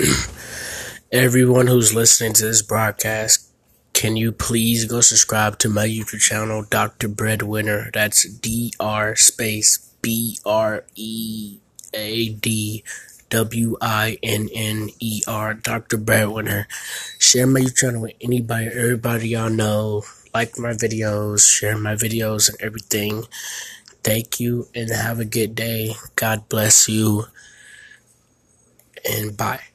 Everyone who's listening to this broadcast, can you please go subscribe to my YouTube channel, Dr. Breadwinner? That's D R space B R E A D W I N N E R, Dr. Breadwinner. Share my YouTube channel with anybody, everybody y'all know. Like my videos, share my videos and everything. Thank you and have a good day. God bless you. And bye.